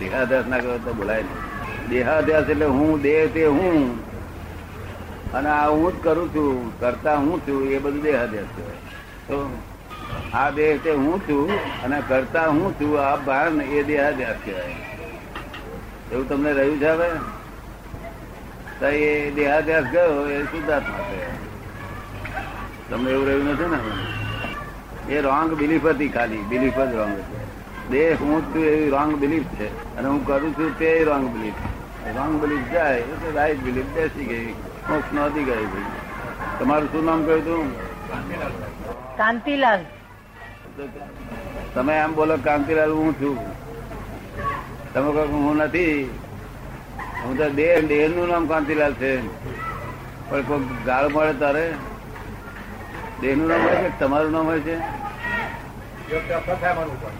દેહાધ્યાસ ના કરો તો બોલાય નહીં. દેહાધ્યાસ એટલે હું, દેહ તે હું. અને આ હું જ કરું છું, કરતા હું છું, એ બધું દેહાધ્યાસ કહેવાય તો આ દેહ તે હું છું અને કરતા હું છું, આ ભાન એ દેહાધ્યાસ કહેવાય. એવું તમને રહ્યું છે હવે? તો એ દેહાધ્યાસ ગયો, એ શુદ્ધાત્મા છે. તમને એવું રહ્યું નથી ને એ રોંગ બિલીફ હતી ખાલી, બિલીફ જ રોંગ હતી. દેહ હું છું એવી રોંગ બિલીફ છે. અને હું કરું છું તે રોંગ બિલીફ રોંગ બિલીફ જાય એટલે રાઈટ બિલીફ બેસી ગઈ મોક્ષ નહોતી ગઈ ભાઈ તમારું શું નામ કહ્યું તું? કાંતિલાલ. તમે આમ બોલો કાંતિલાલ હું છું. તમે કહો હું નથી. હું તો દેહ દેહનું નામ કાંતિલાલ છે. પણ કોઈ ગાળ મળે તારે? દેહનું નામ હોય છે તમારું નામ હોય છે?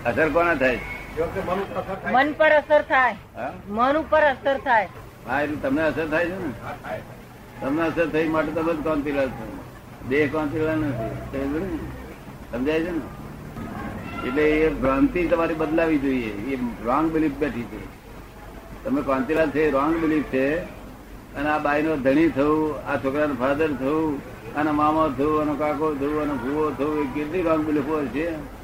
અસર કોના થાય? મન પર અસર થાય. મન ઉપર અસર થાય. હા એટલે તમને અસર થાય છે ને? તમને અસર થઈ માટે તમે જ કાંતિલાલ છો. દેહ કાંતિલાલ નથી. સમજાય છે ને? એટલે એ ભ્રાંતિ તમારી બદલાવી જોઈએ. એ રોંગ બિલીફ બેઠી છે. તમે કાંતિલાલ છે રોંગ બિલીફ છે. અને આ બાઈનો ધણી થવું આ છોકરાનો ફાધર થવું અને મામા થવું અને કાકો થવું અને ભૂવો થવું એ કેટલી રોંગ બિલીફો છે?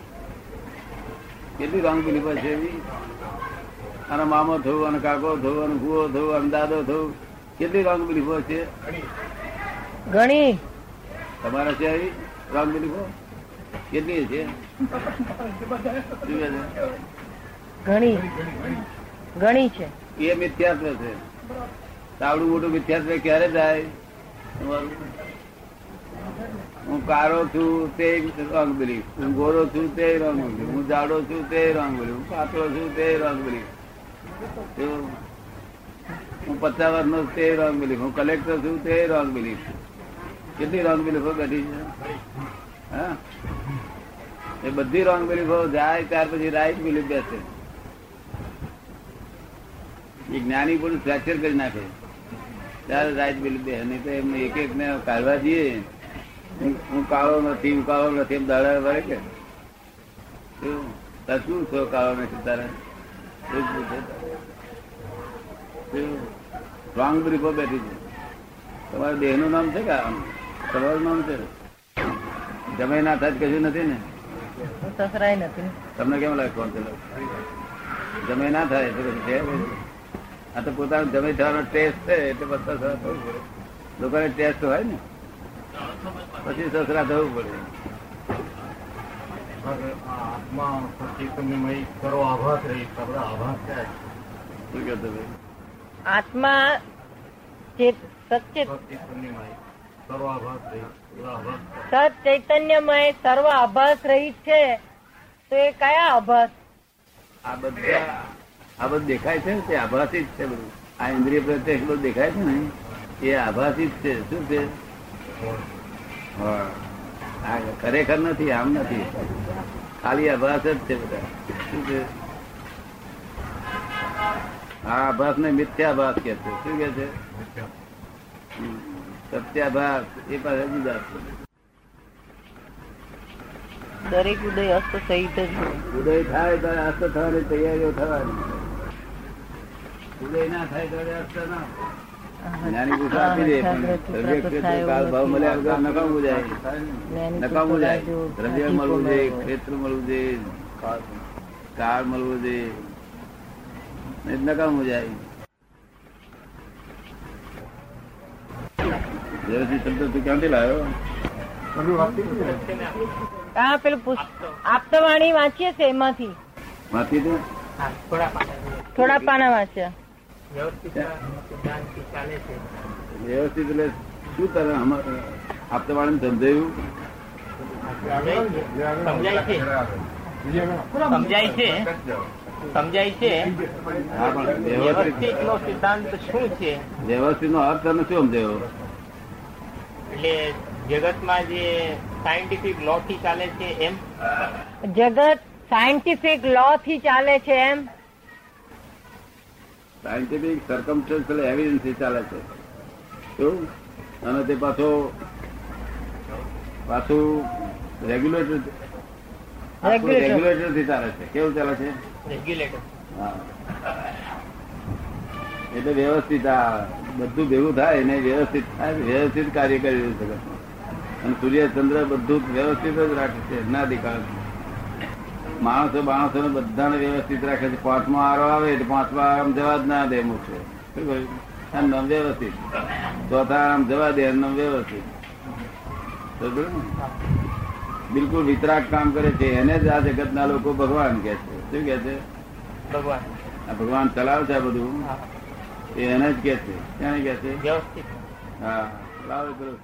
કેટલી રોંગ બિલીફો છે એવી અને મામો થયું અને કાકો થયું અને ભૂવો થયું અને દાદો થયું કેટલી રોંગ બિલીફો છે? ઘણી. તમારા છે આવી રોંગ બિલીફો કેટલી છે? છે? ઘણી. ઘણી છે. એ મિથ્યાત્વ છે. તાવડું મોટું મિથ્યાત્વ ક્યારે જાય તમારું? કારો છું તે રોંગ બિલીફ હું ગોરો છું તે રોંગ બિલીફ હું જાડો છું તે રોંગ બિલીફ હું પાતળો છું તે રોંગ બિલીફ હું પચાસ વર્ષનો તે રોંગ બિલીફ હું કલેક્ટર છું તે રોંગ બિલીફ કેટલી રોંગ બિલીફો બેઠી છે? હા? એ બધી રોંગ બિલીફો જાય, ત્યાર પછી રાઈટ બિલીફ બેસે. એ જ્ઞાની પુરુષ ફ્રેક્ચર કરી નાખે. ત્યારે રાઈટ બિલીફ બે નહીં તો એમને એક એક ને કાઢવા જઈએ. હું- કાળો નથી હું કાળો નથી એમ દાડા વળે કે. શું? છો કાળો નથી તારે? રોંગ બ્રીફો બેઠી છે. તમારા દેહનું નામ છે કે? તમારું નામ છે? જમાઈ ના થાય કશું નથી ને? સસરાય નથી. તમને કેમ લાગે કોણ પેલો જમાઈ ના થાય તો કશું છે આ તો પોતાનો જમાઈ થવાનો ટેસ્ટ છે એટલે બધા લોકોને ટેસ્ટ હોય ને. પછી સસરા થવું પડે. આત્મા કરો આભાસ રહી આપણા આભાસ શું કહો તમે આત્મા ચૈતન્યમય સત સર્વ આભાસ રહિત છે તો એ કયા આભાસ? આ બધા આ બધું દેખાય છે ને તે આભાસી જ છે બધું. આ ઇન્દ્રિય પ્રત્યક્ષ બધું દેખાય છે ને એ આભાસી જ છે. શું છે? ખરેખર નથી આમ નથી. ખાલી આભાસ જ છે બધા. હા આભાસ ને મિથ્યાભાસ કે છે. શું કે છે? સત્યાભાસ એ પાસે જુદા છે. દરેક ઉદય અસ્ત થઈ જ ઉદય થાય ત્યારે અસ્ત થવાની તૈયારીઓ થવાની. ઉદય ના થાય ત્યારે અસ્ત ના જ્ઞાની પુરુષ આપી દે પણ દ્રવ્ય ભાવ મળ્યા નકામું જાય. નકામું જાય. દ્રવ્ય મળવું જોઈએ ક્ષેત્ર મળવું જોઈએ કાળ મળવું જોઈએ. નકામું જાય. વ્યવસ્થિત શબ્દ તું ક્યાંથી લાવ્યો? પેલું પુસ્ત આપતવાણી વાંચીએ છે એમાંથી. વાંચી તું? થોડા પાના વાંચ્યા. વ્યવસ્થિત એટલે શું તારે આપતા વાળાને સમજાયું? સમજાય છે. સમજાય છે. સમજાય છે. વ્યવસ્થિત. નો સિદ્ધાંત શું છે? વ્યવસ્થિત નો અર્થ તમે શું સમજાયો? એટલે જગતમાં જે સાયન્ટિફિક લો થી ચાલે છે એમ? જગત સાયન્ટિફિક લો થી ચાલે છે એમ? સાયન્ટિફિક સર્કમસ્ટન્શિયલ એવિડન્સ ચાલે છે. શું? અને તે પાછો પાછું રેગ્યુલેટર રેગ્યુલેટરથી ચાલે છે. કેવું ચાલે છે? રેગ્યુલેટર હા. એટલે વ્યવસ્થિત આ બધું ભેગું થાય ને વ્યવસ્થિત થાય વ્યવસ્થિત કાર્ય કરી રહ્યું છે. અને સૂર્ય ચંદ્ર બધું વ્યવસ્થિત જ રાખે છે ના નાદિકાળ માણસો માણસો બધાને વ્યવસ્થિત રાખે છે. પાંચમો આરો આવે એટલે પાંચમા આરામ જવા જ ના દે મૂકશે નામ વ્યવસ્થિત. ચોથા આરામ જવા દે એનું વ્યવસ્થિત. બિલકુલ વિતરાક કામ કરે છે. એને જ આ જગત ના લોકો ભગવાન કે છે. શું કે છે? ભગવાન. આ ભગવાન ચલાવે છે આ બધું? એને જ કે છે. એને કે છે? વ્યવસ્થિત. હા. લાવે પેલું.